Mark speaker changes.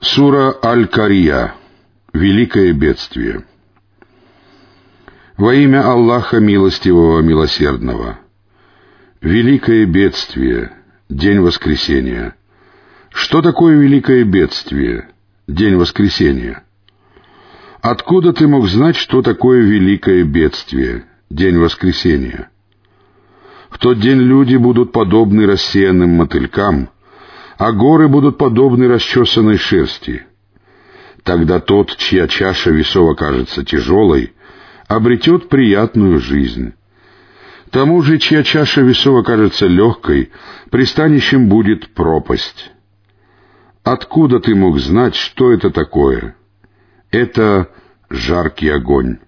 Speaker 1: Сура Аль-Кария. Великое бедствие. Во имя Аллаха Милостивого Милосердного. Великое бедствие. День воскресения. Что такое великое бедствие? День воскресения. Откуда ты мог знать, что такое великое бедствие? День воскресения. В тот день люди будут подобны рассеянным мотылькам — а горы будут подобны расчесанной шерсти. Тогда тот, чья чаша весов окажется тяжелой, обретет приятную жизнь. Тому же, чья чаша весов окажется легкой, пристанищем будет пропасть. Откуда ты мог знать, что это такое? Это жаркий огонь.